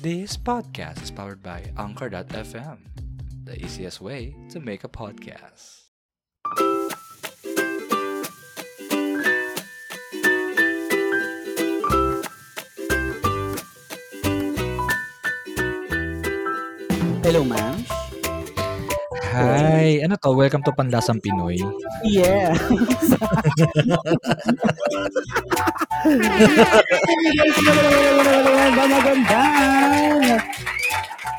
This podcast is powered by Anchor.fm, the easiest way to make a podcast. Hello, ma'am. Hi! Ano to? Welcome to Panlasang Pinoy. Yeah. Magandang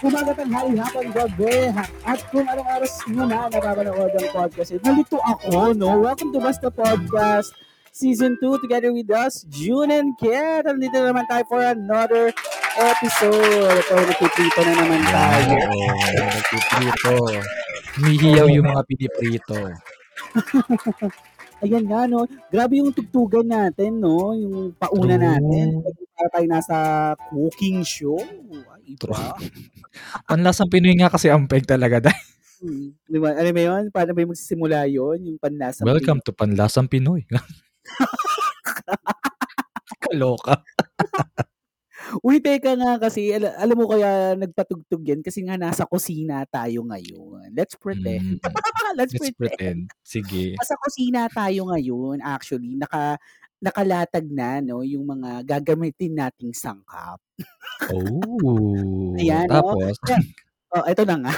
umaga tanghali hapon gabi at kung anong oras mo na napapanood ang podcast nandito ako no welcome to Basta Podcast Season 2 together with us June and Kat nandito naman tayo for another episode ito nagpiprito na naman tayo Oo, nagpiprito. Humihiyaw yung mga piniprito. Ayan nga, no? Grabe yung tugtugan natin, no? Yung pauna True. natin. Para tayo nasa cooking show. Ay, iba. Panlasang Pinoy nga kasi ang peg talaga. dahil- Hmm. Di ba? Alam mo yun? Paano ba yung magsisimula yun? Yung panlasang Welcome to Panlasang Pinoy. Kaloka. Uy, teka nga kasi, al- alam mo kaya nagpatugtog yan kasi nga nasa kusina tayo ngayon. Let's pretend. Mm, Let's, let's pretend. pretend. Sige. Nasa kusina tayo ngayon, actually. Naka, nakalatag na, no? Yung mga gagamitin nating sangkap. Oh. Ayan, no? Tapos, Oh, ito na nga.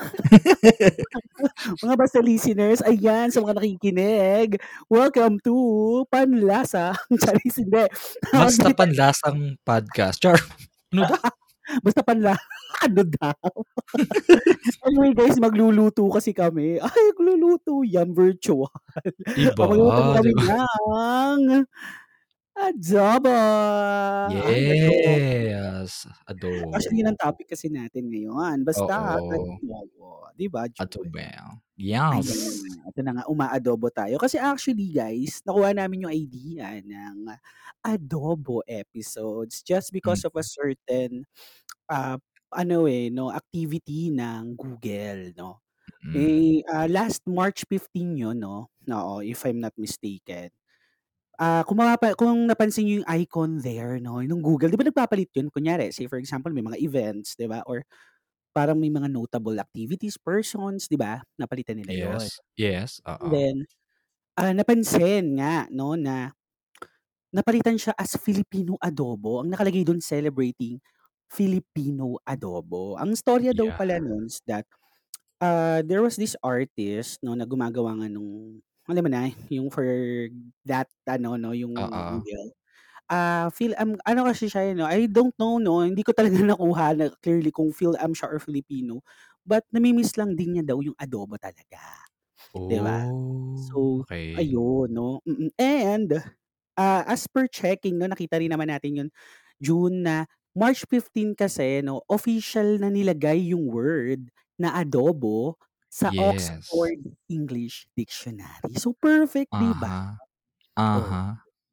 mga basta listeners, ayan, sa mga nakikinig, welcome to Panlasa. Charis, hindi. basta panlasang podcast. Char. Ano daw? Basta panla. Ano daw? anyway guys, magluluto kasi kami. Ay, magluluto. Yan, virtual. Iba. Magluluto kami diba? ng adobo. Yes. Adobo. Actually, yun ang topic kasi natin ngayon. Basta, adobo. Diba, June? Adobo. Ayan, Yes. ito na nga, umaadobo tayo. Kasi actually guys, nakuha namin yung idea ng adobo episodes just because of a certain uh, ano eh, no, activity ng Google, no. Mm. Eh, ah, last March 15 yun, no? No, if I'm not mistaken. Ah, kung, mapapa- kung napansin niyo yung icon there, no, yung Google, di ba nagpapalit yun? Kunyari, say for example, may mga events, di ba? Or parang may mga notable activities, persons, di ba? Napalitan nila yun. Yes. Yes. And Oo. then, ah, napansin nga, no, na napalitan siya as Filipino adobo. Ang nakalagay doon celebrating Filipino adobo. Ang storya daw Yeah. pala nun is that uh, there was this artist no na gumagawa nga nung alam mo na yung for that ano no yung Oo. Google. Ah, feel um, ano kasi siya no I don't know no hindi ko talaga nakuha na clearly kung feel am siya or Filipino but namimiss lang din niya daw yung adobo talaga. Di ba? Oh. So, Okay. Ayun, no? Mm, And, ah, as per checking, no, nakita rin naman natin yun, June na March 15 kasi, no, official na nilagay yung word na adobo sa Yes. Oxford English Dictionary. So, perfect, di ba? Aha. Oh, Aha.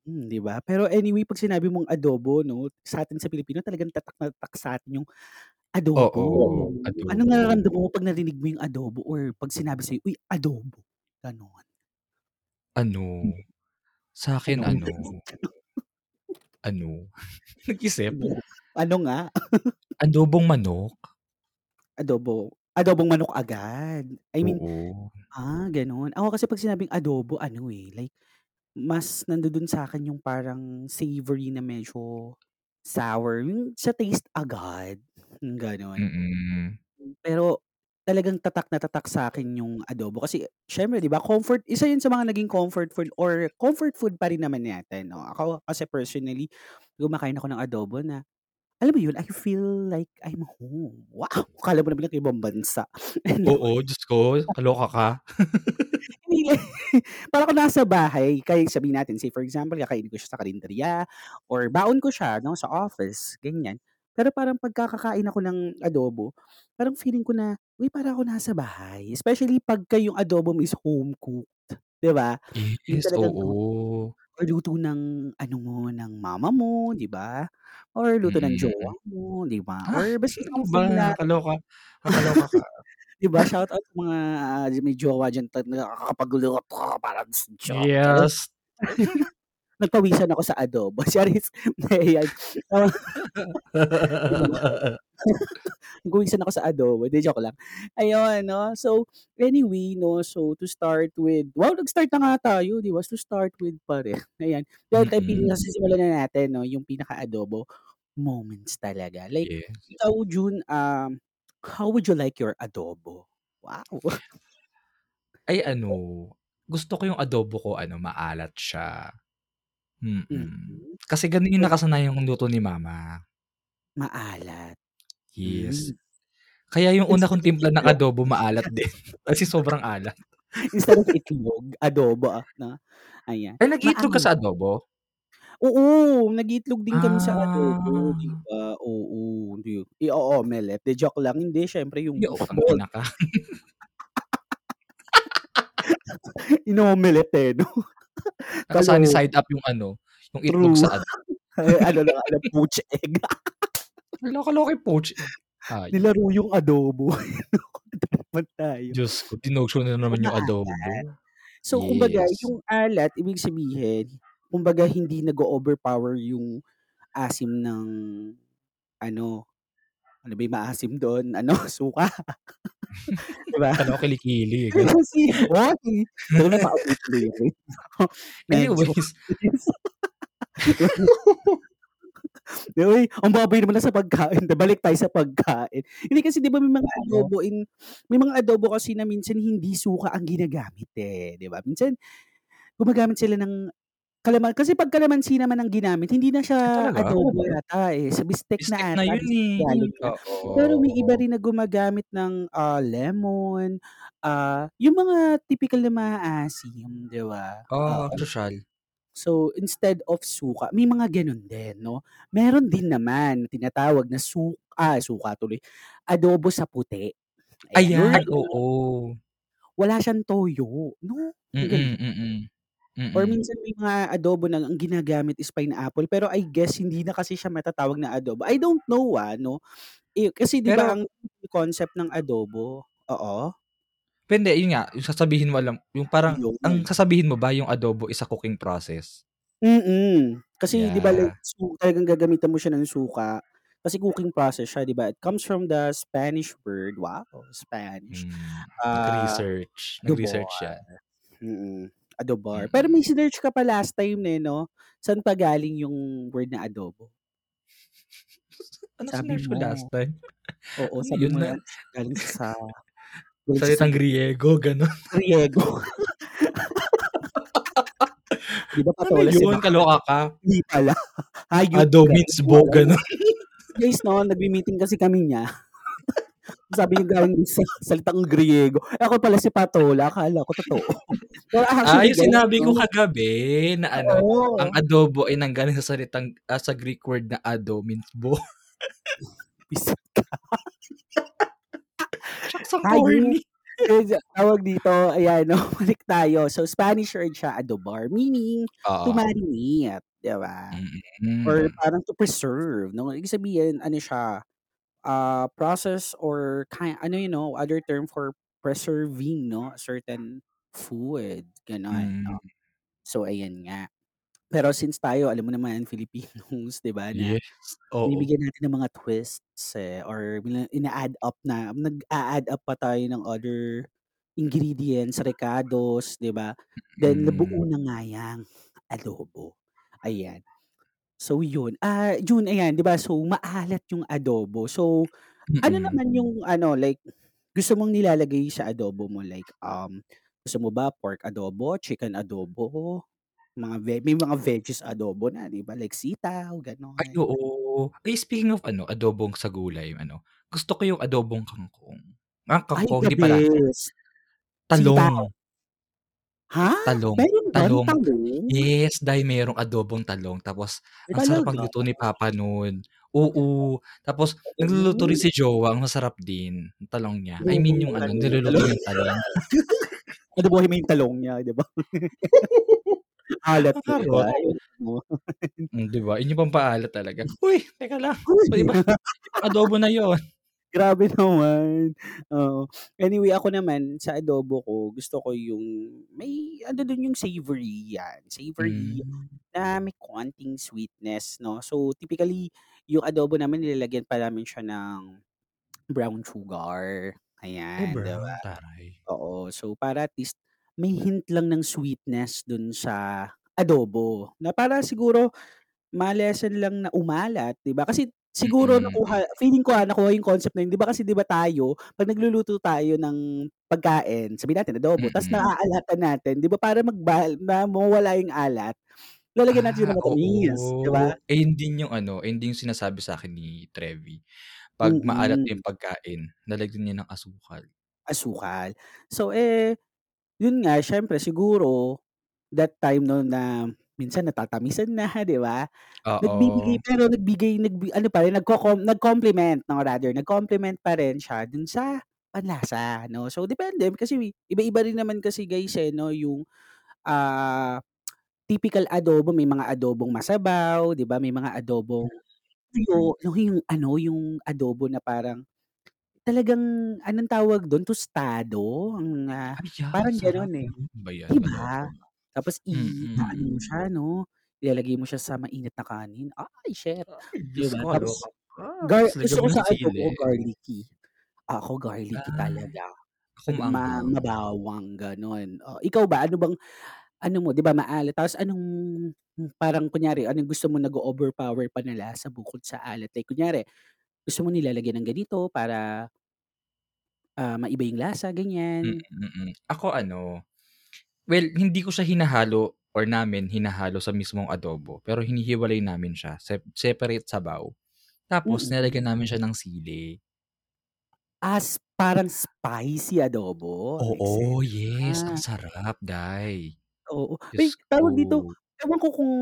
mm, di ba? Pero anyway, pag sinabi mong adobo, no, sa atin sa Pilipino, talagang tatak na tatak sa atin yung adobo. Oo. Anong Adobo. nararamdaman mo pag narinig mo yung adobo or pag sinabi sa'yo, uy, adobo? Ganon. Ano? Sa akin, Ano? ano? Ano? Nag-isip? Ano nga? Adobong manok? Adobo. Adobong manok agad. I mean, Oo. ah, gano'n. Ako kasi pag sinabing adobo, ano eh, like, mas nandoon sa akin yung parang savory na medyo sour. Yung sa taste agad. Yung gano'n. Mm. Pero talagang tatak na tatak sa akin yung adobo. Kasi, syempre, di ba, comfort, isa yun sa mga naging comfort food or comfort food pa rin naman natin. No? Ako kasi personally, kumakain ako ng adobo na alam mo yun, I feel like I'm home. Wow! Kala mo naman yung ibang bansa. And Oo, Diyos ko. Kaloka ka. Para ko nasa bahay, kaya sabihin natin, say for example, kakainin ko siya sa karinderya or baon ko siya no, sa office, ganyan. Pero parang pagkakakain ako ng adobo, parang feeling ko na, uy, para ako nasa bahay. Especially pagka yung adobo mo is home cooked. 'Di ba? Yes, oo. Or luto ng ano mo, ng mama mo, 'di ba? Or luto ng jowa Mm. mo, 'di ba? Ah, Or basta ano ba? something na Nakakaloka. Nakakaloka ka. 'di ba? Shout out sa mga ah, may jowa diyan na nakakapagluto para sa jowa. Yes. nagpawisan ako sa adobo. Charis, ayan. Nagpawisan ako sa adobo. Hindi, joke lang. Ayun, no? So, anyway, no? So, to start with, wow, nag-start na nga tayo, di ba? To start with pa rin. Ayan. Dahil tayo, Mm. pinasisimulan na natin, no? Yung pinaka-adobo moments talaga. Like, Yes. ikaw, June, um, how would you like your adobo? Wow. Ay ano, gusto ko yung adobo ko ano, maalat siya. Mm. Mhm. Kasi gano'n yung So nakasanayang luto ni mama. Maalat. Yes. Hmm. Kaya yung una Instead kong of timpla ng itlog. adobo maalat din. Kasi sobrang alat. Instead of itlog, adobo, ah, 'no? Ayan, Ay, nag-iitlog ka sa adobo? Oo, nag-iitlog din kami sa adobo, di Ah. ba? Oo, di i-o-omelette, 'di joke lang. Hindi, siyempre yung Ay, beef utang ball. ina ka. Ino-omelette, eh, 'no? Kaloka. side up yung ano, yung itlog True. sa. Ay, ano lang, ano, poached egg. Kaloka-loka yung poached egg. Nilaro yung adobo. Naman tayo. Diyos ko, dinosyo na naman yung adobo. So, kumbaga, Yes. yung alat, ibig sabihin, kumbaga, hindi nag-o-overpower yung asim ng ano, ano ba yung maasim do'n? Ano, suka. Di ba? Kala ko kilikili, eh, gano'n. Kasi, hoy, ikaw na ako, eh. Medyo Anyways. Uy, ang baboy naman na sa pagkain. Balik tayo sa pagkain. Hindi kasi 'di ba may mga adobo in may mga adobo kasi na minsan hindi suka ang ginagamit, eh, 'di ba? Minsan gumagamit sila ng kalaman kasi 'pag kalamansi naman ang ginamit, hindi na siya talaga? adobo yata, eh, sa bistek Bistek na na ata, yun, eh. Jollibee. Oo, Pero may iba rin na gumagamit ng, ah, lemon, ah, yung mga tipikal na maaasim, 'di ba? Oo, Oo. sosyal. So, instead of suka, may mga gano'n din, 'no? Meron din naman tinatawag na su ah, suka tuloy, adobo sa puti. Ayan, Ayan, oo. wala siyang toyo, 'no? Ang Mm, galing. mm. Or Mm. minsan may mga adobo na ang ginagamit is pineapple, pero I guess hindi na kasi siya matatawag na adobo. I don't know, ah, 'no? Eh, kasi 'di ba Pero ang concept ng adobo oo? Hindi, yun nga, yung sasabihin mo alam yung parang ang Yun. sasabihin mo ba yung adobo is a cooking process? Mm. Kasi 'di ba like Yeah. su talagang gagamitan mo siya ng suka, kasi cooking process siya, 'di ba? It comes from the Spanish word, wow, Spanish, Hmm, ah, nag-research, nag-research siya. Mm, adobar. Pero Mm. may sinearch ka pa last time, eh, 'no? Saan pa galing yung word na adobo? Ano Sabi sinearch ko last time? Oo, Ano sabi yun mo na galing sa Salitang. Griego, gano'n. Griego. 'Di ba Ano patola si yun, kaloka ka? Hindi pala. Hayop Ado means Hindi mo bo, alam yun. gano'n. Guys, 'no, nagmi-meeting kasi kami niya. Sabi niya galing sa salitang Griego. Eh, ako pala si Patola, akala ko totoo. Pero Ah, actually yung guys, sinabi ko kagabi na ano, ang Oo. adobo ay nanggaling sa salitang, ah, sa Greek word na ado means bo. Visit ka. Ang Hayop. corny. Tawag dito, ayan 'no, balik tayo. So, Spanish word siya, adobar, meaning to Oo. marinate, 'di ba? Or Mm. parang to preserve, 'no? Ibig sabihin ano siya, ah, process or ki ano you know, other term for preserving, 'no, a certain food, gano'n, Mm. 'no? So, ayan nga. Pero since tayo alam mo naman Filipinos, 'di ba, na Yes, oo. binibigyan natin ng mga twists, eh, or ina-add up na nag-a-add up pa tayo ng other ingredients, recados, 'di ba? Then nabuo Mm. na nga yang adobo, ayan. So, yun. Ah, June, ayan, 'di ba, so maalat yung adobo. So, ano Mm. naman yung ano, like gusto mong nilalagay sa adobo mo? Like, um, gusto mo ba pork adobo, chicken adobo, mga ve may mga veggies adobo na, 'di ba, like sitaw, Ay, gano'n. oo. Ay, speaking of ano, adobong sa gulay, ano, gusto ko yung adobong kangkong. Ah, Ay, kangkong, the hindi pala. best. Sitaw. Talong. Ha? Talong, Meron talong. talong? Yes, dahil merong adobong talong tapos Ay, ang sarap talaga? magluto ni papa nun. Oo, tapos nagluluto rin Oo. si jowa, ang masarap din, yung talong niya. I mean yung ano, ano, niluluto talong. yung talong. Adobohin mo yung talong niya, 'di ba? Alat yun, harot. ayaw mo. Hmm, 'di ba? Yun yung pampaalat talaga. Uy, teka lang, Uy. iba ibang adobo na yun. Grabe naman. Oo. Anyway, ako naman sa adobo ko, gusto ko yung may ano dun yung savory yan. Savory Hmm. na may konting sweetness, no? So, typically, yung adobo naman nilalagyan pa namin siya ng brown sugar. Oh, Ayan, 'di ba? brown, taray. Oo. So, para at least may hint lang ng sweetness dun sa adobo na para siguro ma-lessen lang na umalat, 'di ba? Kasi siguro Mm. nakuha feeling ko, ah, nakuha yung concept na yun. 'Di ba kasi 'di ba tayo 'pag nagluluto tayo ng pagkain, sabihin natin adobo, ta's Mm. naaalatan natin, 'di ba para magbal na mawawala yung alat, lalagyan natin Ah, ng matamis, 'di ba? Eh, yun din yung ano, ayun din yung sinasabi sa'kin ni Trevi. 'Pag maalat na Mm. yung pagkain, lalagyan niya ng asukal. Asukal. So, eh, yun nga siyempre siguro that time 'no na minsan natatamisan na, 'di ba? Nagbibigay pero nagbigay nagbi ano pa rin nagko-com nag-complement 'no, rather nag-complement pa rin siya dun sa panlasa 'no. So, depende kasi iba-iba rin naman kasi guys, eh, 'no, yung, ah, typical adobo. May mga adobong masabaw, 'di ba? May mga adobong tuyo, yung ano, yung adobo na parang talagang anong tawag dun, tostado ang, ah, Ay, yeah, parang sarap gano'n, eh. Ano ba yan, 'di ba? adobo. Tapos i-aano mo Mm. siya 'no, ilalagay mo siya sa mainit na kanin. Ay, shit, Ay, 'di Diyos ba? ko, Tapos kaloka ka. gar Ta's lagyan gusto mo ko ng sa adobo sili. garlicky. Ako garlicky Ah, talaga. ako Ma maanghang. mabawang gano'n. Oh, ikaw ba ano bang ano mo, 'di ba maalat tapos anong parang kunyari anong gusto mo nag-o-overpower pa na lasa bukod sa alat? Like kunyari, gusto mo nilalagyan ng ganito para ah, maiba yung lasa, Mm, ganyan? mm. Ako ano, well, hindi ko siya hinahalo or namin hinahalo sa mismong adobo, pero hinihiwalay namin siya, sep separate sabaw. Tapos Mm. nilalagyan namin siya ng sili. As parang spicy adobo? Oo, yes. Ang Ah. sarap, day. Oo. May Diyos tawag dito, ewan ko kung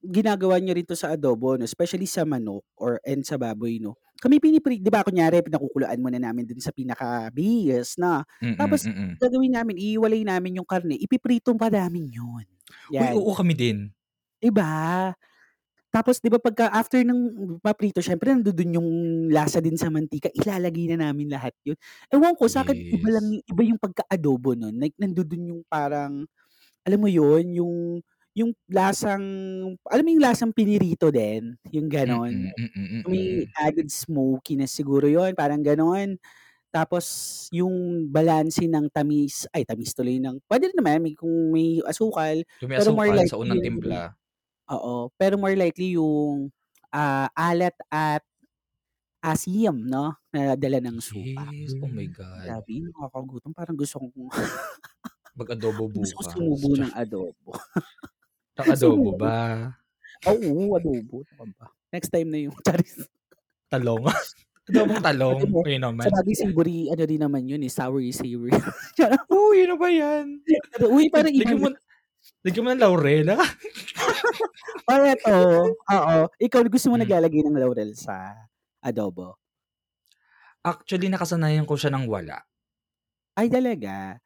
ginagawa niyo rin 'to sa adobo 'no, especially sa manok or and sa baboy 'no. Kami pinipri 'di ba kunyari pinakukuluan muna namin dun sa pinaka-base na, Mm, tapos mm. gagawin namin ihiwalay namin yung karne, ipiprito pa namin yun, Uy, 'yan. oo, kami din. 'Di ba? Tapos 'di ba pagka after ng maprito siyempre nandudun yung lasa din sa mantika, ilalagay na namin lahat yun. Ewan ko iba lang Yes. yung iba yung pagka-adobo nun, like nandudun yung parang, alam mo yun, yung yung lasang alam mo yung lasang pinirito din, yung gano'n? May added smokiness siguro yun, parang gano'n. Tapos yung balanse ng tamis ay tamis tuloy ng puwede rin naman may kung may asukal, Yung may pero more asukal sa likely unang yung timpla. oo, pero more likely yung, ah, alat at asim 'no, na dala ng suka. Yes, oh my God. Grabe nakakagutom parang gusto kong Mag-adobo gusto ko bukas, sumubo ng adobo. Ng adobo ba? Oo, adobo, ano ka ba? Next time na yun, charis. Talong? Adobong talong? Mo, Kayo naman. sabagay savory ano din naman yun, eh, soury savory. Charot. Uy, ano ba yan? Uy, parang iba mo lagyan mo ng laurel, ah. Oh, eto, oo. Ikaw gusto mo Hmm. naglalagay ng laurel sa adobo? Actually, nakasanayan ko siya ng wala. Ay, talaga?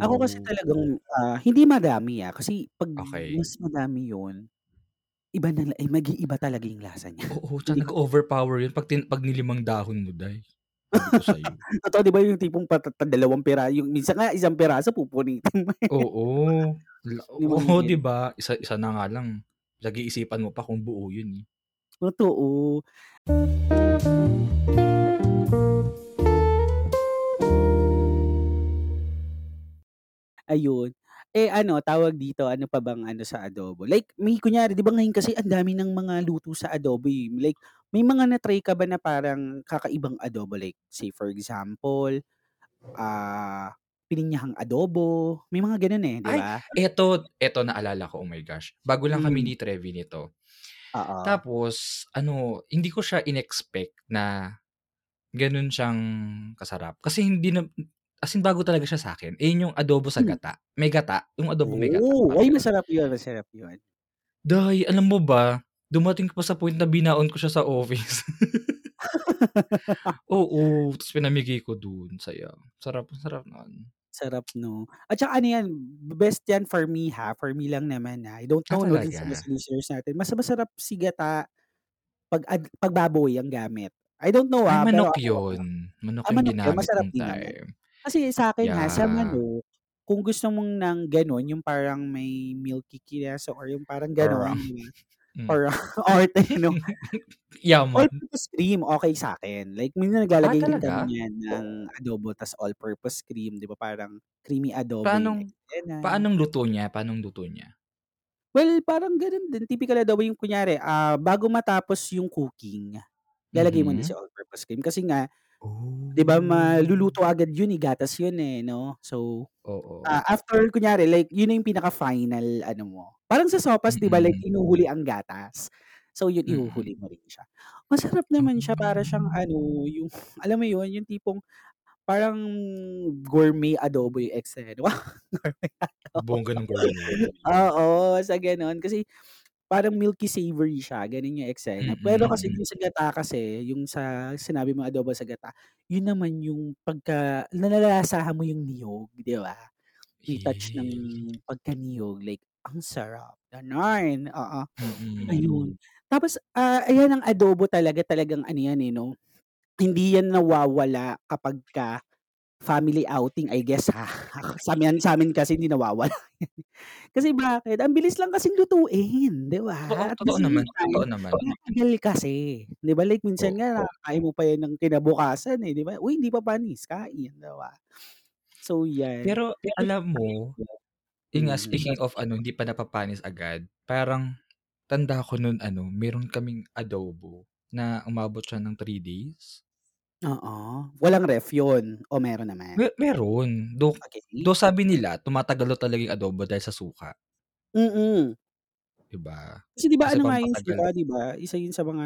Ako kasi Oo. talagang, ah, hindi madami, ah, kasi 'pag Okey. mas madami yun, iba na la eh, mag-iiba talaga yung lasa niya. Oo, tsaka Hindi ko nag-o-overpower yun 'pag tin 'pag nilimang dahon mo, day. Sabi ko sa'yo. Totoo, 'di ba yung tipong patata dalawang pira yung minsan nga isang piraso pupunitin mo, eh. Oo. La oo, Limangin. 'di ba? Isa isa na nga lang, pinag-iisipan mo pa kung buo yun, eh. Totoo. Ayun. Eh, ano tawag dito, ano pa bang ano sa adobo? Like may kunyari 'di ba ngayon kasi ang dami ng mga luto sa adobo, eh. Like may mga na-try ka ba na parang kakaibang adobo? Like say for example, ah, pininyahang adobo, may mga gano'n, eh, 'di Ay, ba? eto eto naalala ko, oh my gosh. Bago lang kami Hmm. ni Trevi nito. Oo. Tapos ano, hindi ko siya in-expect na gano'n siyang kasarap. Kasi hindi na as in bago talaga siya sa'kin. Eh, yun yung adobo sa Hmm. gata. May gata, yung adobo may gata, Oh, parang ay masarap yun, masarap yun. Day, alam mo ba, dumating pa sa point na binaon ko siya sa office. Oo, ta's pinamigay ko dun, saya. Sarap, sarap nun. Sarap 'no? At saka ano yan, best yan for me, ha, for me lang naman, ah. I don't Ah, know 'no, sa talaga? listeners natin. Mas masarap si gata 'pag ad 'pag baboy ang gamit. I don't know, Ay ah, pero manok ako, yun, manok ah, yung manok yun ginamit masarap din naman. Kasi sa'kin, ha, sa Yeah. manok, kung gusto mong ng gano'n yung parang may milky-kiness or yung parang gano'n, Parang 'di ba, hmm. or arte 'no. Yaman. All-purpose cream okey sa'kin, like minsan Ah, naglalagay din kami talaga? niyan ng adobo tas all-purpose cream, 'di ba, parang creamy adobo yung Paanong eksena. paanong luto niya, paanong luto niya? Well, parang gano'n din, tipikal adobo yung kunyari, ah, bago matapos yung cooking, lalagay mo na Mhm. si all-purpose cream kasi nga, 'di ba, Oh. maluluto agad yun, eh, gatas yun, eh, 'no. So, Oo. ah, after kunyari like yun na yung pinaka-final ano mo, parang sa sopas 'di ba, like Mm. hinuhuli ang gatas, so yun Mm. ihuhuli mo rin siya. Masarap naman siya para siyang Hmm. ano, yung alam mo yun, yung tipong parang gourmet adobo yung eksena, gourmet adobo. Bongga ng gourmet. Oo, sa gano'n kasi parang milky savory siya, gano'n yung eksena. Mm, Pero kasi yung sa gata kasi, yung sa sinabi mong adobo sa gata, yun naman yung pagka nalalasahan mo yung niyog, 'di ba, may touch ng pagka-niyog like ang sarap, gano'n, oo, Mm. ayun. Tapos, ah, ayan ang adobo talaga, talagang ano yan, eh, 'no, hindi yan nawawala kapagka family outing I guess, ha. Sa'min sa'min kasi hindi nawawala. Kasi bakit, ang bilis lang kasing lutuin, 'di ba, at the totoo naman, time totoo naman. matatagal kasi, 'di ba, like minsan nga Oo. nakakain mo pa yan ng kinabukasan, eh, 'di ba, "Uy, hindi pa panis, kain." 'Di ba? So yan. Pero alam mo, yun nga speaking of ano, hindi pa napapanis agad, parang tanda ko nun ano, meron kaming adobo na umabot siya ng 3 days. Oo, walang ref yun o meron naman? Me meron, though Okey. though sabi nila tumatagal daw talaga yung adobo dahil sa suka. Mm. 'Di ba, Kasi 'di ba kasi ano nga yung pampatagal. suka, 'di ba, isa yun sa mga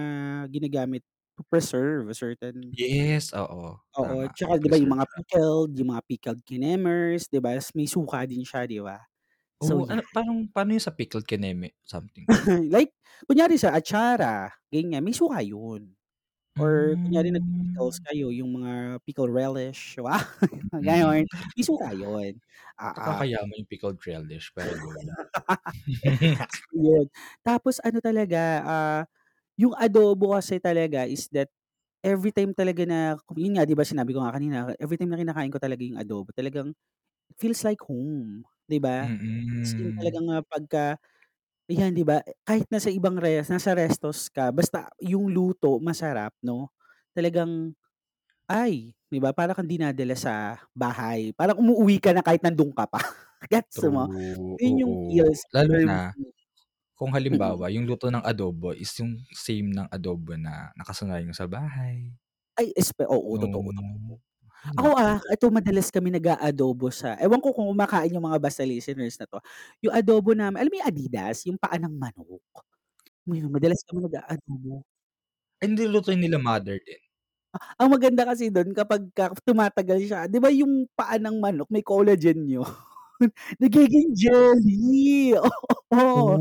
ginagamit to preserve a certain Yes, oo, Oo, tama, 'tsaka 'di ba yung mga siya. pickled, yung mga pickled kinemers, 'di ba, may suka din siya, 'di ba? So Oh, yan. ano parang paano yung sa pickled kineme, something? Like kunyari sa atsara, ganyan, may suka yun. Or kunyari nagpi-pickles Hmm. kayo, yung mga pickle relish, wow, Mm. gano'n, may suka yun, oo. Nakakayaman yung pickled relish, pero. Yun, tapos ano talaga, ah, yung adobo kasi talaga is that everytime talaga na yun nga 'di ba sinabi ko nga kanina, everytime na kinakain ko talaga yung adobo talagang feels like home, 'di ba? As in Mm. talagang, ah, pagka ayan 'di ba, kahit nasa ibang res nasa restos ka basta yung luto masarap 'no, talagang ay 'di ba, para kang dinadala sa bahay, parang umuuwi ka na kahit nandun ka pa, gets mo? True, Yun yung oo, feels lalo or na kung mm. halimbawa yung luto ng adobo is yung same ng adobo na nakasanayan sa bahay. Ay espe oo, totoo, totoo. Ako, naku. ah, eto madalas kami nag-aadobo sa ewan ko kung kumakain yung mga basta listeners na 'to, yung adobo namin alam mo yung Adidas, yung paa ng manok? Yun madalas kami nag-aadobo. Ay niluluto nila mother din? Ah, ang maganda kasi dun kapagka tumatagal siya 'di ba yung paa ng manok may collagen yun, nagiging jelly, oo.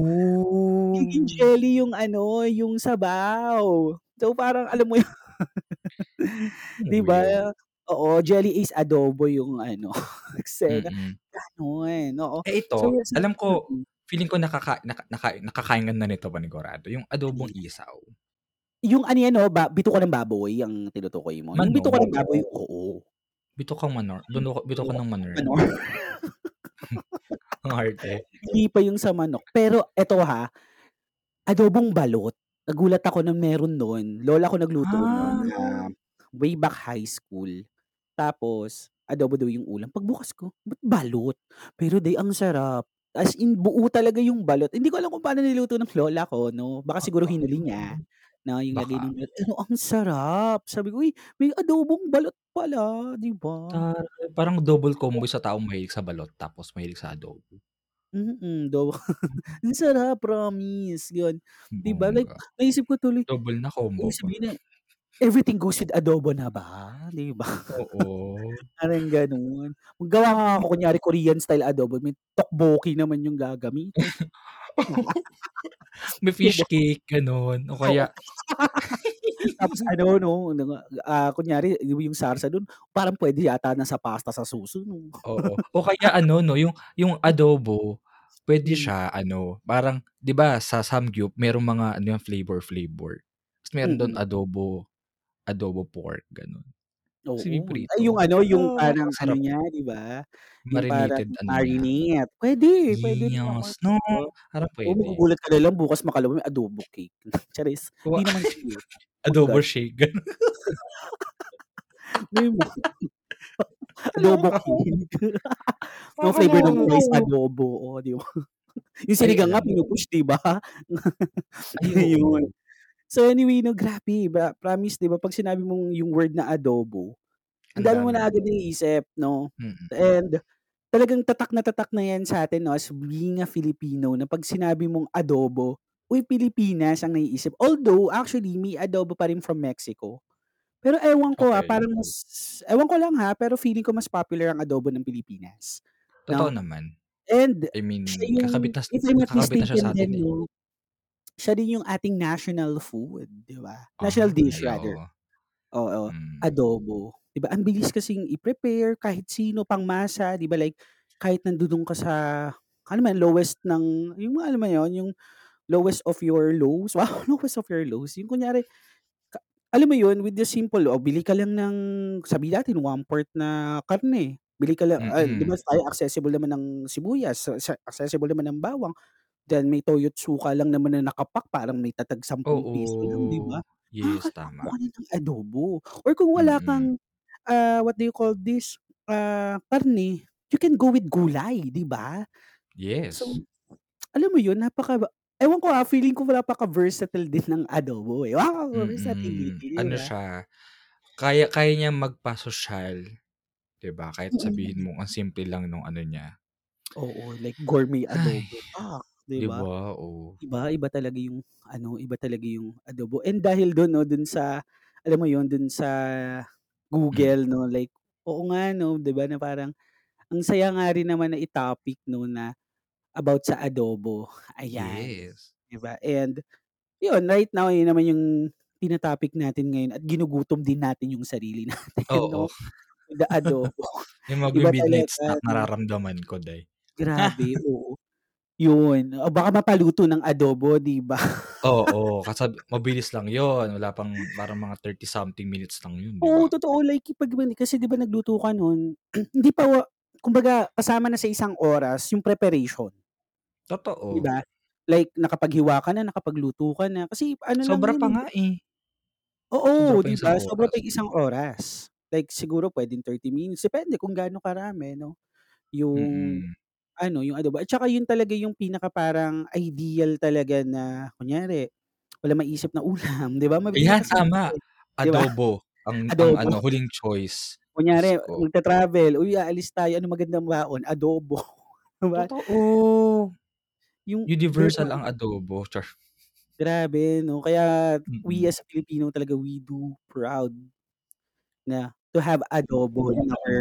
Nagiging Oh. jelly yung ano, yung sabaw. So parang alam mo yun 'di ba, Weird. Oo, jelly is adobo yung ano, eksena, Mm. gano'n, oo. Eh, So ito, sa alam ko mm. feeling ko nakaka naka naka nakakain ka na nito panigurado, yung Ano adobong yan? isaw. Yung ano yan 'no, ba bituka ng baboy ang tinutukoy mo? Yung bituka Manok. ng baboy, oo. Bitokang manor binuka bituka Oo, ng manor. manok. Ang arte. Hindi pa yung sa manok, pero eto, ha, adobong balot, nagulat ako na meron nun, lola ko nagluto nun, Ah. ah, way back high school. Tapos adobo daw yung ulam, pagbukas ko, ba't balot? Pero 'di ang sarap, as in buo talaga yung balot, hindi ko alam kung paano niluto ng lola ko 'no, baka siguro hinuli niya, na yung lagay Baka. ng balot, pero ang sarap, sabi ko, "Uy, may adobong balot pala," 'di ba? Taray, parang double combo sa taong mahilig sa balot tapos mahilig sa adobo. Mm, do ang sarap promise, yun. 'Di ba like Bongga. naisip ko tuloy, Double na combo ibig pa. sabihin na everything goes with adobo na ba, 'di ba? Oo. Parang gano'n. Maggawa nga ako kunyari Korean style adobo, may tteokbokki naman yung gagamitin. May fish cake gano'n o kaya Tapos ano 'no, ah, kunyari yung sarsa dun parang puwede yata na sa pasta sa susunod. Oo, o kaya ano 'no, yung yung adobo puwede Hmm. siya ano, parang 'di ba sa samgyup merong mga ano yan flavor, flavor. Tas meron dun Mm. adobo, adobo pork. Kasi Oo. Ay yung ano, yung Ah, parang ano sarap. niya, 'di ba? Marinated ano marinate. Puwede rin naman, Yes, 'no? Parang Oo, puwede. magugulat ka nalang bukas makalawa may adobo cake. Charis! Wa 'Di naman. 'Wag adobo shake, mo adobo cake. Yung flavor ng rice adobo, oh, 'di ba? Yung sinigang nga pinu-push, 'di ba? Ay, Ayun. So anyway 'no, grabe ba promise 'di ba 'pag sinabi mong yung word na adobo, ang dami mo na agad naiisip 'no? Mm. And talagang tatak na tatak na 'yan sa'tin 'no, as being a Filipino na 'pag sinabi mong adobo, uy, Pilipinas ang naiisip. Although, actually may adobo pa rin from Mexico. Pero ewan ko, ah, Okey. parang mas ewan ko lang, ha, pero feeling ko mas popular ang adobo ng Pilipinas, Totoo 'no? naman. And I mean, kakabit na kakabit na siya mistaken sa'tin, din eh. Siya din yung ating national food, 'di ba? National dish Ay, rather. oo. Hmm. adobo. 'Di ba ang bilis kasing i-prepare kahit sino, pangmasa, 'di ba, like kahit nandudun ka sa mo yun, lowest ng yung alam mo yun, yung lowest of your lows, wow, lowest of your lows. Yung kunyari ka alam mo yun, with the simple, oh, bili ka lang ng sabihin natin 1/4 na karne, bili ka lang ah, 'di ba Mm. tayo accessible naman ng sibuyas, accessible naman ng bawang, then may toyo't suka lang naman na naka-pack parang may tatag ₱10 lang, 'di ba? Oo. Yes, tama. Nakakaloka na ng adobo. Or kung wala Mm. kang, ah, what do you call this, ah, karne, you can go with gulay, 'di ba? So, Yes. alam mo yun, napaka ewan ko, ah, feeling ko napaka-versatile din ng adobo, eh. Wow, Mm. versatility, 'di Ano ba? siya, kaya kaya niyang magpasosyal, 'di ba? Kahit sabihin mong ang simple lang nung ano niya. Oo, like gourmet Ay, adobo, ah, 'di 'di ba? ba? Oh. Iba, iba talaga yung ano, iba talaga yung adobo. And dahil dun 'no, dun sa alam mo yun, dun sa. Google 'no, like oo nga 'no, 'di ba, na parang ang saya nga rin naman na i-topic 'no, na about sa adobo, ayan, Yes. 'di ba? And yun, right now yun naman yung tina-topic natin ngayon at ginugutom din natin yung sarili natin Oo. 'no, with the adobo. Yung Iba magmi-midnight talaga snack 'no? nararamdaman ko, 'day. Grabe, oo. Yun, o baka mapaluto ng adobo, 'di ba? Oo, kasab mabilis lang yun, wala pang parang mga 30 something minutes lang yun, 'di Oo, ba? totoo like pag kasi 'di ba nagluto ka nun, hindi pa wa kumbaga kasama na sa isang oras yung preparation. 'Di Totoo. ba? Like nakapaghiwa ka na, nakapagluto ka na, kasi ano lang Sobra yun, pa eh nga, eh. Sobra Oo, pa 'di yung isang ba? Sobra pa oras. yung isang oras. Like siguro puwedeng 30 minutes, depende kung gaano karami 'no, yung Mm. Ano, yung adobo. At saka yun talaga yung pinaka parang ideal talaga na kunyari walang maisip na ulam, 'di ba? Ma Ayan, tama. pinakasimple, 'di ba? Adobo ang ang Adobo. ano, huling choice. Diyos Kunyari ko. magta-travel, "Uy, aalis tayo, anong magandang baon?" Adobo, 'di ba? Totoo. Yung Universal ang adobo, char. Grabe 'no, kaya we Mm. as a Filipino talaga, we do proud na to have adobo in our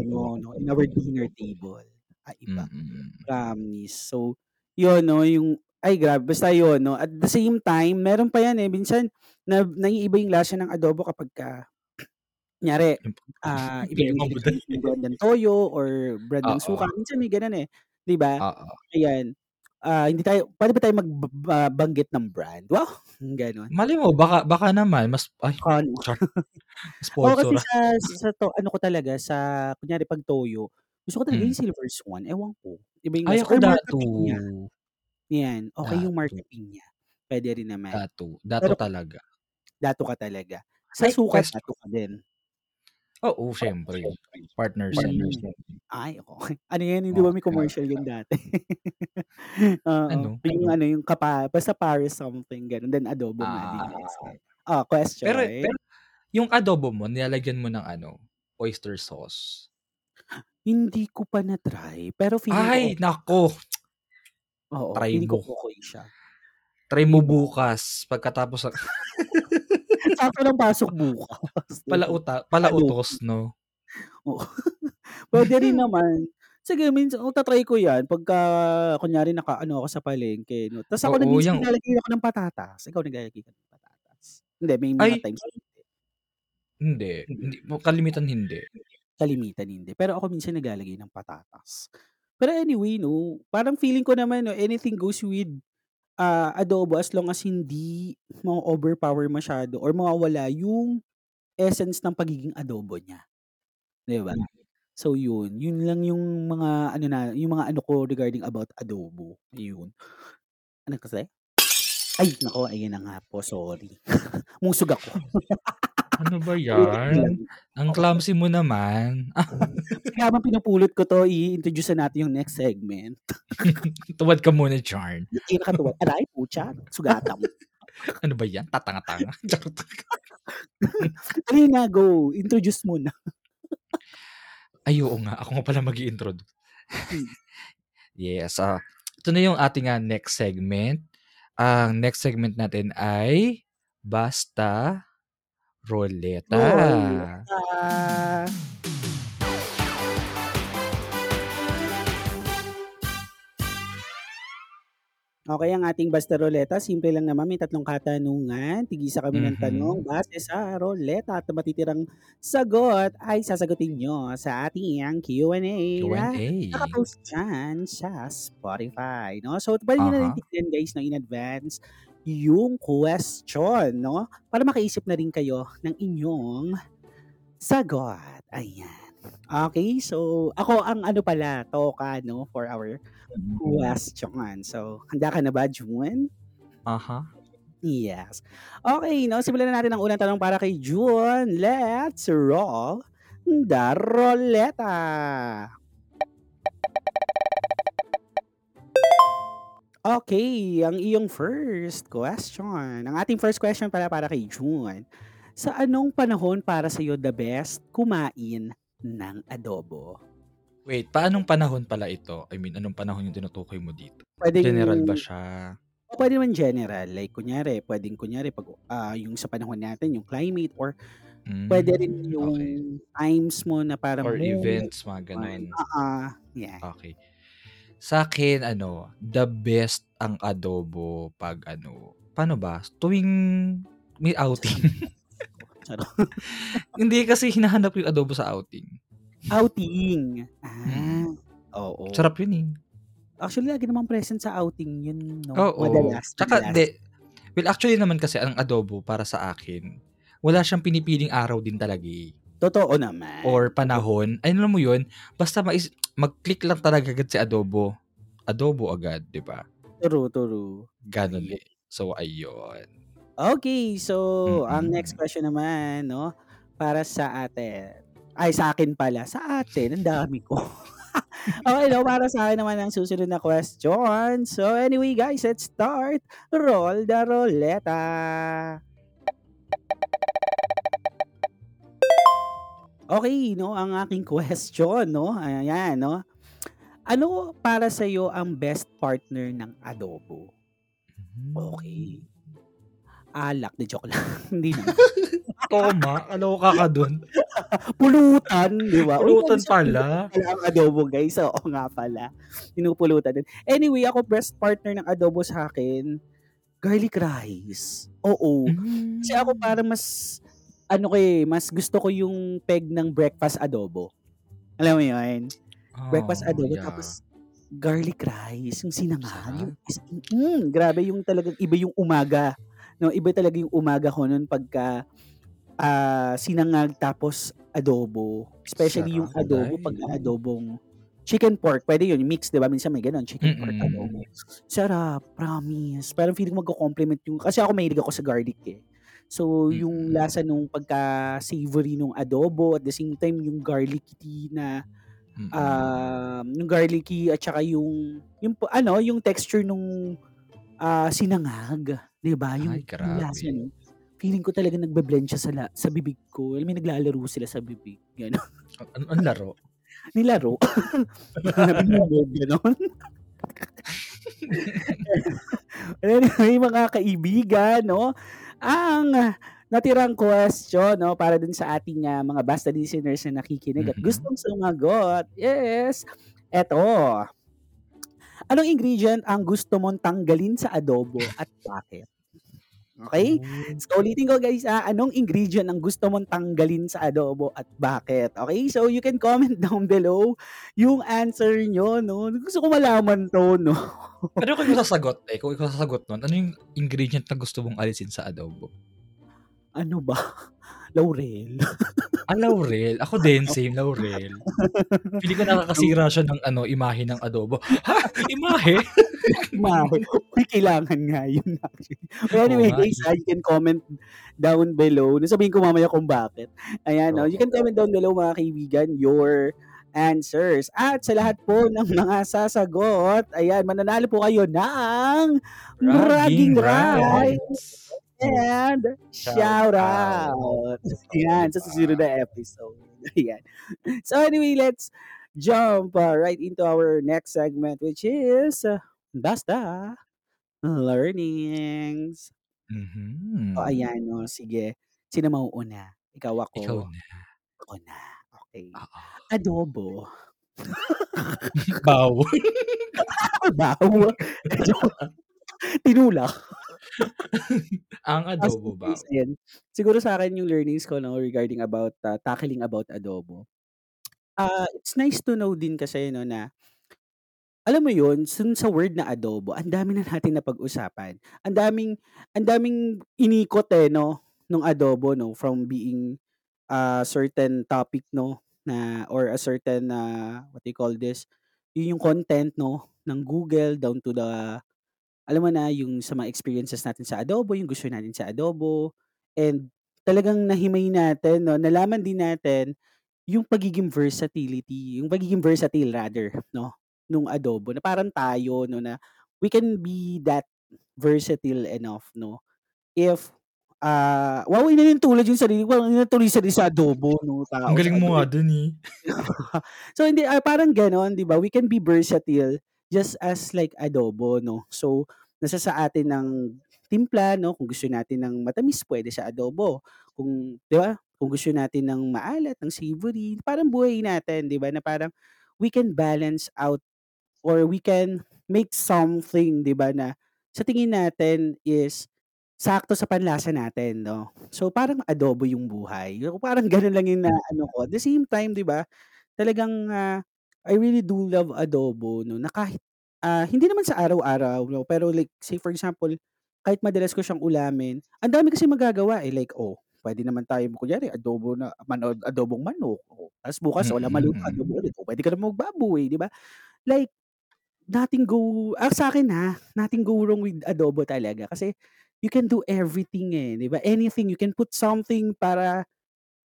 ano 'no, in our dinner table. Ah, iba, Mm. promise. So, yun 'no, yung ay grabe, basta yun 'no, at the same time meron pa yan, eh, minsan na naiiba yung lasa ng adobo kapagka kunyari, ah, Tema ibinibili mo, ka 'day. ng bread and toyo or bread ng suka, minsan may gano'n, eh, 'di ba? Ayan, ah, hindi tayo puwede ba tayong mag ba ba banggit ng brand? Wow, gano'n. Malay mo baka baka naman mas ay, Ano. char, Oo, kasi sa sa to ano ko talaga sa kunyari 'pag toyo, gusto ko talaga yung Silver Swan, ewan ko, iba yung Ay, ako. Piña, 'yan, okey yung Marca Datu. Piña, puwede rin naman. Datu, datu Pero talaga. Dato ka talaga. Sa Ay, suka, question. dato ka din? Oo, siyempre. Partners yan, eh. Hmm. Ay, okey. Ano yan, hindi ba Oo. may commercial yun dati? Oo, Ano? yung ano, yung kapa basta Paris something gano'n, then adobo nga din Ah. yung isa. Oh, Pero question? pero yung adobo mo nilalagyan mo ng ano, oyster sauce? Hindi ko pa na-try, pero feeling ko Ay, okey siya. naku! Oo, Try feeling ko mo. okey siya. Try mo bukas pagkatapos ng Sakto lang pasok bukas, 'di ba? Palauta palautos 'no? Oo. Puwede rin naman. Sige minsan o ta-try ko yan pagka kunyari naka-ano ako sa palengke 'no, ta's ako na Oo, minsan yang naglalagay ako ng patatas. Ikaw naglalagay ka ng patatas? Hindi, may mga Ay times na hindi. Hindi, hindi kalimitan hindi. Kalimitan hindi, pero ako minsan naglalagay ng patatas. Pero anyway 'no, parang feeling ko naman 'no, anything goes with, ah, adobo as long as hindi ma-o-overpower masyado or mawawala yung essence ng pagiging adobo niya. 'Di ba? Mm. So yun, yun lang yung mga ano na, yung mga ano ko regarding about adobo, ayun. Ano kasi? Ay naku, ayan na nga po, sorry. Musog ako. Ano ba. 'yan? Ang clumsy mo naman. Kaya habang pinupulot ko 'to, i-introduce na natin yung next segment. Tuwad ka muna, Charn. Hindi nakatuwad. Aray, putya, sugatan mo. Ano ba 'yan, tatanga-tanga? Dali na, go. Introduce muna. Ay, oo nga. Ako nga pala mag-i-introduce. Hmm. Yes, ah, ito na yung ating, ah, next segment. Ang next segment natin ay Basta Roleta. Roleta. Okey, ang ating Basta Roleta, simple lang naman, may tatlong katanungan, tig-isa kami ng tanong base sa roleta at ang matitirang sagot ay sasagutin niyo sa ating Q&A Q&A. naka-post diyan sa Spotify, 'no. So, puwede niyo na rin Uh-huh. tignan guys 'no, in advance yung question 'no, para makaisip na rin kayo ng inyong sagot, ayan. Okey, so ako ang ano pala, toka 'no, for our Mm. question. So, handa ka na ba, June? Uh-huh. Yes. Okey 'no, simulan na natin ang unang tanong para kay June. Let's roll the roleta. Okey, ang iyong first question, ang ating first question pala para kay June. Sa anong panahon para sa'yo the best kumain ng adobo? Wait, paanong panahon pala ito? I mean, anong panahon yung tinutukoy mo dito? Puwedeng General ba siya? o puwede naman general, like kunyari, puwedeng kunyari 'pag, ah, yung sa panahon natin yung climate or puwede rin Hmm, yung okey. times mo na parang Or events, mga kumain gano'n. oo, yeah. Okey. Sa'kin ano, the best ang adobo 'pag ano, paano ba, tuwing may outing. Hindi, kasi hinahanap yung adobo sa outing. Outing, ah, Mm. oo. Sarap yun, eh. Actually, lagi namang present sa outing yun 'no, Oo. madalas, Tsaka hindi, well, actually naman kasi ang adobo para sa akin, wala siyang pinipiling araw din talaga, eh. Totoo naman. Or panahon, ay alam mo yun, basta mais mag-click lang talaga agad si adobo, adobo agad, 'di ba? True, true. Gano'n, Ayun. eh. So, ayun. Okey, so ang next question naman 'no, para sa atin ay sa akin pala, sa atin ang dami ko. Okey 'no, para sa'kin naman ang susunod na question. So anyway guys, let's start. Roll the roleta. Okey 'no, ang aking question 'no, ayan 'no. Ano para sa'yo ang best partner ng adobo? Okey. Alak, 'di joke lang, hindi naman. Toma, kaloka ka dun. Pulutan, 'di ba? Pulutan pala pala. pala ang adobo guys, oo nga pala, pinupulutan din. Anyway, ako best partner ng adobo sa'kin, garlic rice, oo. Kasi ako Hmm. parang mas ano ko, eh, mas gusto ko yung peg ng breakfast adobo. Alam mo yun? Breakfast Oh, adobo yeah. tapos garlic rice, yung sinangag, yung hmm, grabe yung talagang iba yung umaga, 'no, iba talaga yung umaga ko nun pagka, ah, sinangag tapos adobo. Especially yung Sarap, adobo 'pag adobong chicken pork, puwede yun, mix, 'di ba, minsan may gano'n, chicken pork adobo. Mm. Sarap, promise. Parang feeling ko magko-complement yung kasi ako mahilig ako sa garlic, eh. So, yung Mm. lasa nung pagka-savory nung adobo, at the same time yung garlicky na, Mm. um, yung garlicky at saka yung yung ano, yung texture nung, ah, sinangag, 'di ba? Yung Ay, yung lasa nun, feeling ko talagang nagbe-blend siya sa la sa bibig ko. Alam mo naglalaro sila sa bibig, gano'n. An anong laro? Nilaro? Gano'n? Anyway, mga kaibigan 'no, ang natirang question 'no, para dun sa ating, ah, mga Basta listeners na nakikinig at gustong sumagot is eto. Anong ingredient ang gusto mong tanggalin sa adobo at bakit? Okey? Oh. So, ulitin ko guys, ah, anong ingredient ang gusto mong tanggalin sa adobo at bakit? Okey, so you can comment down below yung answer niyo 'no. Gusto ko malaman 'to 'no. Pero kung ikaw sasagot, eh, kung ikaw sasagot nun, ano yung ingredient na gusto mong alisin sa adobo? Ano ba? Laurel. Ah, Laurel. Ako din, same, Laurel. Feeling ko nakakasira siya ng ano, imahe ng adobo. Ha? Imahe? Imahe. Uy, kailangan nga yun actually. But anyway, nga, guys, eh. ah, you can comment down below. Sasabihin ko mamaya kung bakit. Ayan, no? You can comment down below, mga kaibigan, your answers. At sa lahat po ng mga sasagot, ayan, mananalo po kayo ng Bragging bragging rights and Shout shout out. Ayan, sa susunod na episode. Ayan. So anyway, let's jump uh, right into our next segment, which is uh, Basta Learnings. So, Mhm. ayan, no, sige. Sino mauuna? Ikaw, Ikaw ako? na. Ako na. Okay. Oo. Adobo. Baw. Baw. Tinulak. Ang Ah, so adobo baw. ayan. Siguro sa'kin yung learnings ko 'no, regarding about, uh, tackling about adobo. Ah, it's nice to know din kasi 'no na alam mo yun, dun sa word na adobo, ang dami na nating napag-usapan. Ang daming ang daming inikot, eh, 'no, nung adobo 'no, from being a certain topic 'no, na or a certain, ah, what do you call this, yun yung content 'no, ng Google down to the alam mo na, yung sa mga experiences natin sa adobo, yung gusto natin sa adobo, and talagang nahimay natin 'no, nalaman din natin yung pagiging versatility, yung pagiging versatile rather 'no, nung adobo na parang tayo 'no, na we can be that versatile enough 'no, if, ah, wow, inintulad yung sarili ko, parang inintulad yung sarili sa adobo 'no, Ang tao sa galing mo nga dun, eh. So hindi, ah, parang gano'n 'di ba, we can be versatile just as like adobo 'no. So, nasa sa atin ng timpla 'no, kung gusto natin ng matamis puwede sa adobo, kung 'di ba, kung gusto natin ng maalat, ng savory, parang buhay natin 'di ba, na parang we can balance out or we can make something 'di ba, na sa tingin natin is sakto sa panlasa natin 'no. So, parang adobo yung buhay, parang gano'n lang yung naano ko. At the same time 'di ba, talagang, ah, I really do love adobo 'no, na kahit, ah, hindi naman sa araw-araw 'no, pero like say for example, kahit madalas ko siyang ulamin, ang dami kasing magagawa, eh, like, oh, puwede naman tayong kunyari adobo na mano adobong manok, oh, ta's bukas walang maluto, mm. adobo ulit, oh, puwede ka namang magbaboy 'di ba? Like, nothing go ah, sa'kin, ha, nothing go wrong with adobo talaga. Kasi you can do everything, eh, 'di ba? Anything, you can put something para,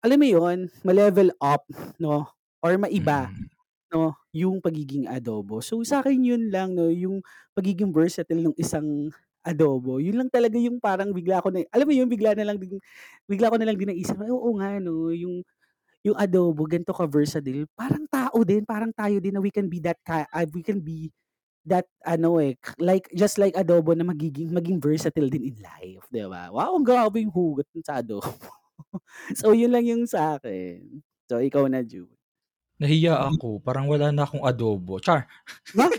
alam mo yun, ma-level up 'no, or maiba Mm. 'no, yung pagiging adobo. So, sa'kin yun lang 'no, yung pagiging versatile nung isang adobo, yun lang talaga yung parang bigla ko na alam mo yun, bigla na lang din bigla ko na lang din naisip, ay oo nga 'no, yung yung adobo ganito ka-versatile, parang tao din, parang tayo din na we can be that ka ah, we can be that ano, eh, like just like adobo na magiging maging versatile din in life 'di ba? Wow, ang grabe yung hugot dun sa adobo. So, yun lang yung sa'kin. So, ikaw na, Ju. Nahiya ako, parang wala na akong adobo, char! Ba?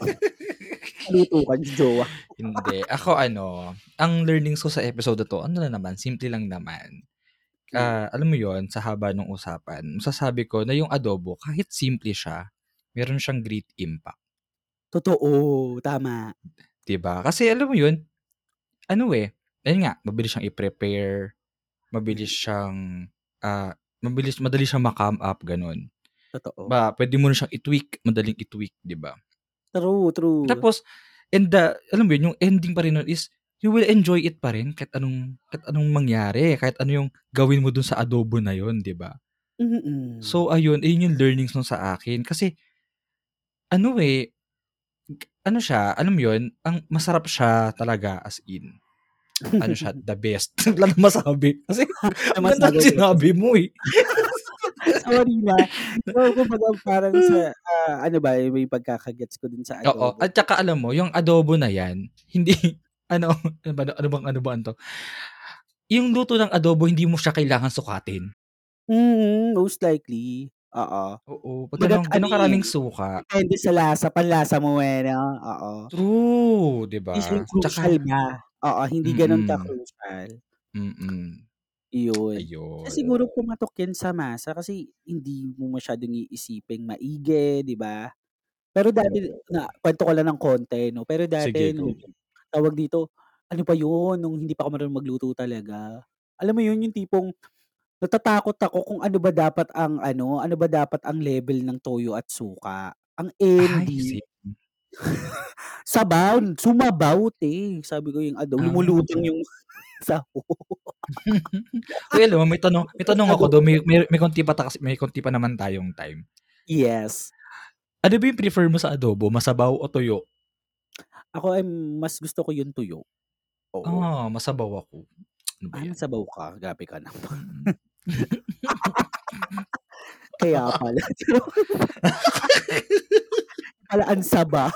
Naluto ka jowa. Hindi, ako ano, ang learnings ko sa episode na 'to, ano lang naman, simple lang naman. Ah, alam mo yun, sa haba nung usapan, masasabi ko na yung adobo kahit simple siya, meron siyang great impact. Totoo, tama. 'Di ba? Kasi alam mo yun, ano, eh, ayun nga, mabilis siyang i-prepare, mabilis Mm. siyang, ah, mabilis madali siyang ma-come up, gano'n. Totoo. Ba puwede mo na siyang i-tweak, madaling i-tweak, 'di ba? True, true. Tapos, and the alam mo yun, yung ending pa rin nun is, you will enjoy it pa rin kahit anong kahit anong mangyari, kahit ano yung gawin mo dun sa adobo na yun, 'di ba? Mm. So ayun, ayun yung learnings nun sa akin kasi ano, eh, ano siya, alam mo yun, ang masarap siya talaga as in, ano siya, the best. Wala na masabi kasi ang ganda sinabi mo, eh. Sorry na. So, kumbaga parang sa, ah, ano ba, may pagkaka-gets ko dun sa Oo, adobo. at saka alam mo, yung adobo na yan, hindi ano, ano ba, ano bang ano bang 'to? Yung luto ng adobo hindi mo siya kailangan sukatin. Mm, most likely, oo. Oo, 'pag Kumbaga gano'n ano, eh, karaming suka. depende sa lasa, panlasa mo, eh, 'no? Oo. True, 'di ba? crucial Tsaka ba, oo, hindi gano'n mm, ka-crucial. mm, Iyon. Kasi ayun. siguro pumatok yan sa masa kasi hindi mo masyadong iisiping maigi, 'di ba? Pero dati na kuwento ko lang ng konti 'no, pero Sige, dati nung, go. tawag dito, ano pa yun, nung hindi pa ako marunong magluto talaga, alam mo yun, yung tipong natatakot ako kung ano ba dapat ang ano, ano ba dapat ang level ng toyo at suka. Ang Ay, ending same. sabaw, sumabaw, te. Sabi ko yung adobo, Ah. lumulutang yung sahog. Uy, alam mo may tanong may tanong ako dun, may may may konti pa ta kasi may konti pa naman tayong time. Yes. Ano ba yung prefer mo sa adobo, masabaw o tuyo? Ako ay mas gusto ko yung tuyo. Oo. Ah, masabaw ako. Ano ba Ah, yan? nasabaw ka, grabe ka naman. Mm. Kaya pala. Pala ang sabaw.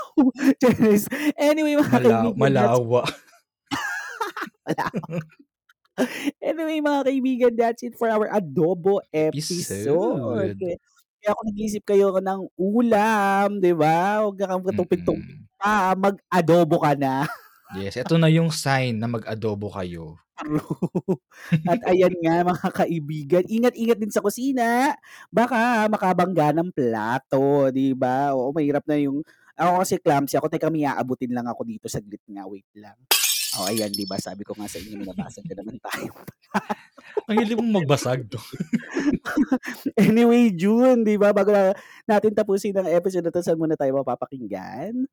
Anyway, mga Mala kaibigan, malawa. Malawa. Anyway, mga kaibigan, that's it for our adobo episode. Episode. Kaya kung nag-iisip kayo ng ulam, di ba? Huwag ka kang katupig-tupig Mm. pa, mag-adobo ka na. Yes, eto na yung sign na mag-adobo kayo. True. At ayan nga mga kaibigan, ingat-ingat din sa kusina. Baka makabangga ng plato, di ba? Oo, mahirap na yung... Ako kasi clumsy ako. Teka, may aabutin lang ako dito. Saglit nga, wait lang. O, ayan, di ba? Sabi ko nga sa inyo, minabasag ka naman tayo. Ang hilig mong magbasag to. anyway, June, di ba? Bago na natin tapusin ang episode na to, saan muna tayo mapapakinggan?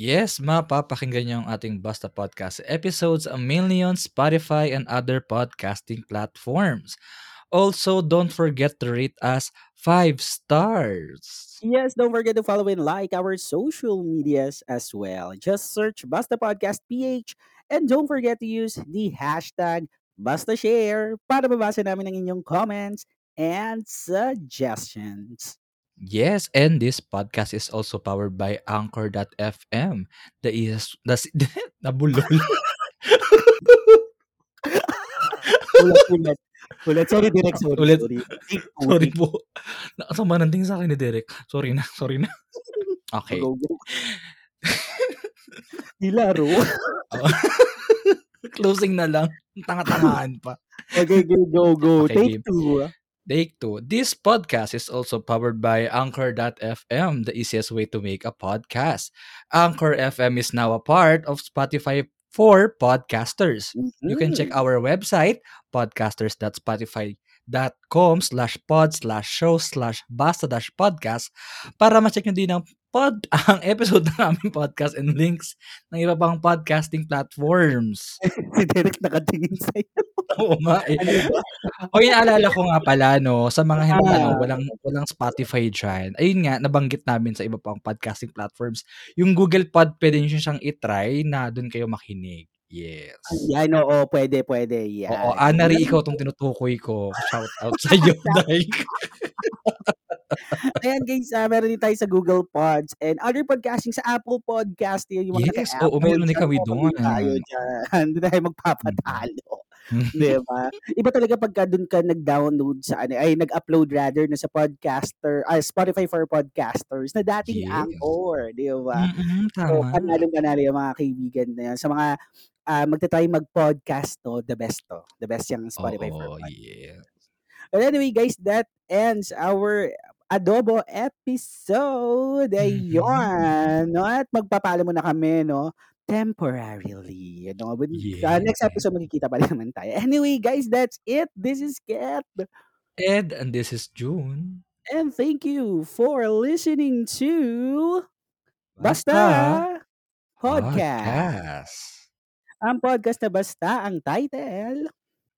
Yes, mapapakinggan niyo ang ating Basta Podcast episodes a million Spotify and other podcasting platforms. Also, don't forget to rate us 5 stars. Yes, don't forget to follow and like our social medias as well. Just search Basta Podcast PH and don't forget to use the hashtag Basta Share para mabasa namin ang inyong comments and suggestions. Yes, and this podcast is also powered by Anchor.fm. The is the nabulol. Ulit, ulit. Ulit. Sorry, Direk. Sorry, Ulit. sorry. Po. Nakasama ng tingin sa akin ni Derek. Sorry na, sorry na. Okay. Oh. Closing na lang. Tanga-tangaan pa. Okay, go, go, go. Okay, Take game. two. Take two. This podcast is also powered by Anchor.fm, the easiest way to make a podcast. Anchor FM is now a part of Spotify for podcasters. You can check Mhm. our website, podcasters.spotify.com slash pod slash show slash basta dash podcast para ma-check nyo din ang pod, ang episode ng aming podcast and links ng iba pang podcasting platforms. si Derek nakatingin sa'yo. Oo nga eh. Ano? O yung alala ko nga pala no, sa mga hindi ano, Ah. walang walang Spotify diyan. Ayun nga nabanggit namin sa iba pang podcasting platforms. Yung Google Pod pwede niyo siyang i-try na doon kayo makinig. Yes. Yan, oo, pwede, pwede. Yan. Oo, Anari, ikaw tong tinutukoy ko. Shout out sa iyo, Dai. Ayan guys, ah, meron din tayo sa Google Pods and other podcasting sa Apple Podcast. Yun, yung mga Yes, oo, meron din kami doon. Tayo dyan. Doon tayo magpapatalo. Mm. Di ba? Iba talaga pagka doon ka nag-download sa ano, ay nag-upload rather na sa podcaster, ay Spotify for podcasters na dating Yes. Anchor, di ba? Mm-mm, So, tama. panalo panalo yung mga kaibigan na yan. Sa mga ah, magta-try mag-podcast to, the best to. The best yung Spotify Oo, for podcast. yeah. But anyway, guys, that ends our adobo episode. Mhm. Ayun. No? At magpapaalam muna kami, no? Temporarily. No? But, uh, next Yeah. episode, magkikita pa rin naman tayo. Anyway, guys, that's it. This is Kat. Ed, and this is June. And thank you for listening to Basta, Podcast. Podcast. Ang podcast na basta ang title.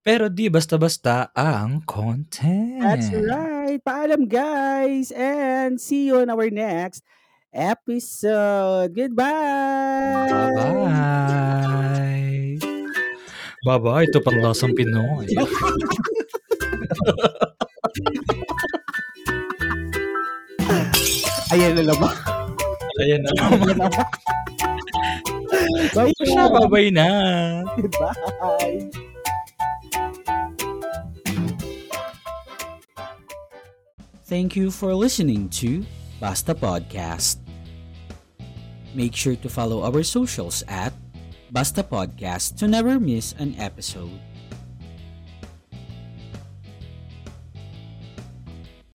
Pero di basta-basta ang content. That's right. Paalam, guys. And see you on our next episode. Goodbye. Bye-bye. Bye-bye. Ito pang lasang Pinoy. Ayan na naman. Ayan na. Na naman. Bye. Siya, bye-bye na. Goodbye. Thank you for listening to Basta Podcast. Make sure to follow our socials at Basta Podcast to never miss an episode.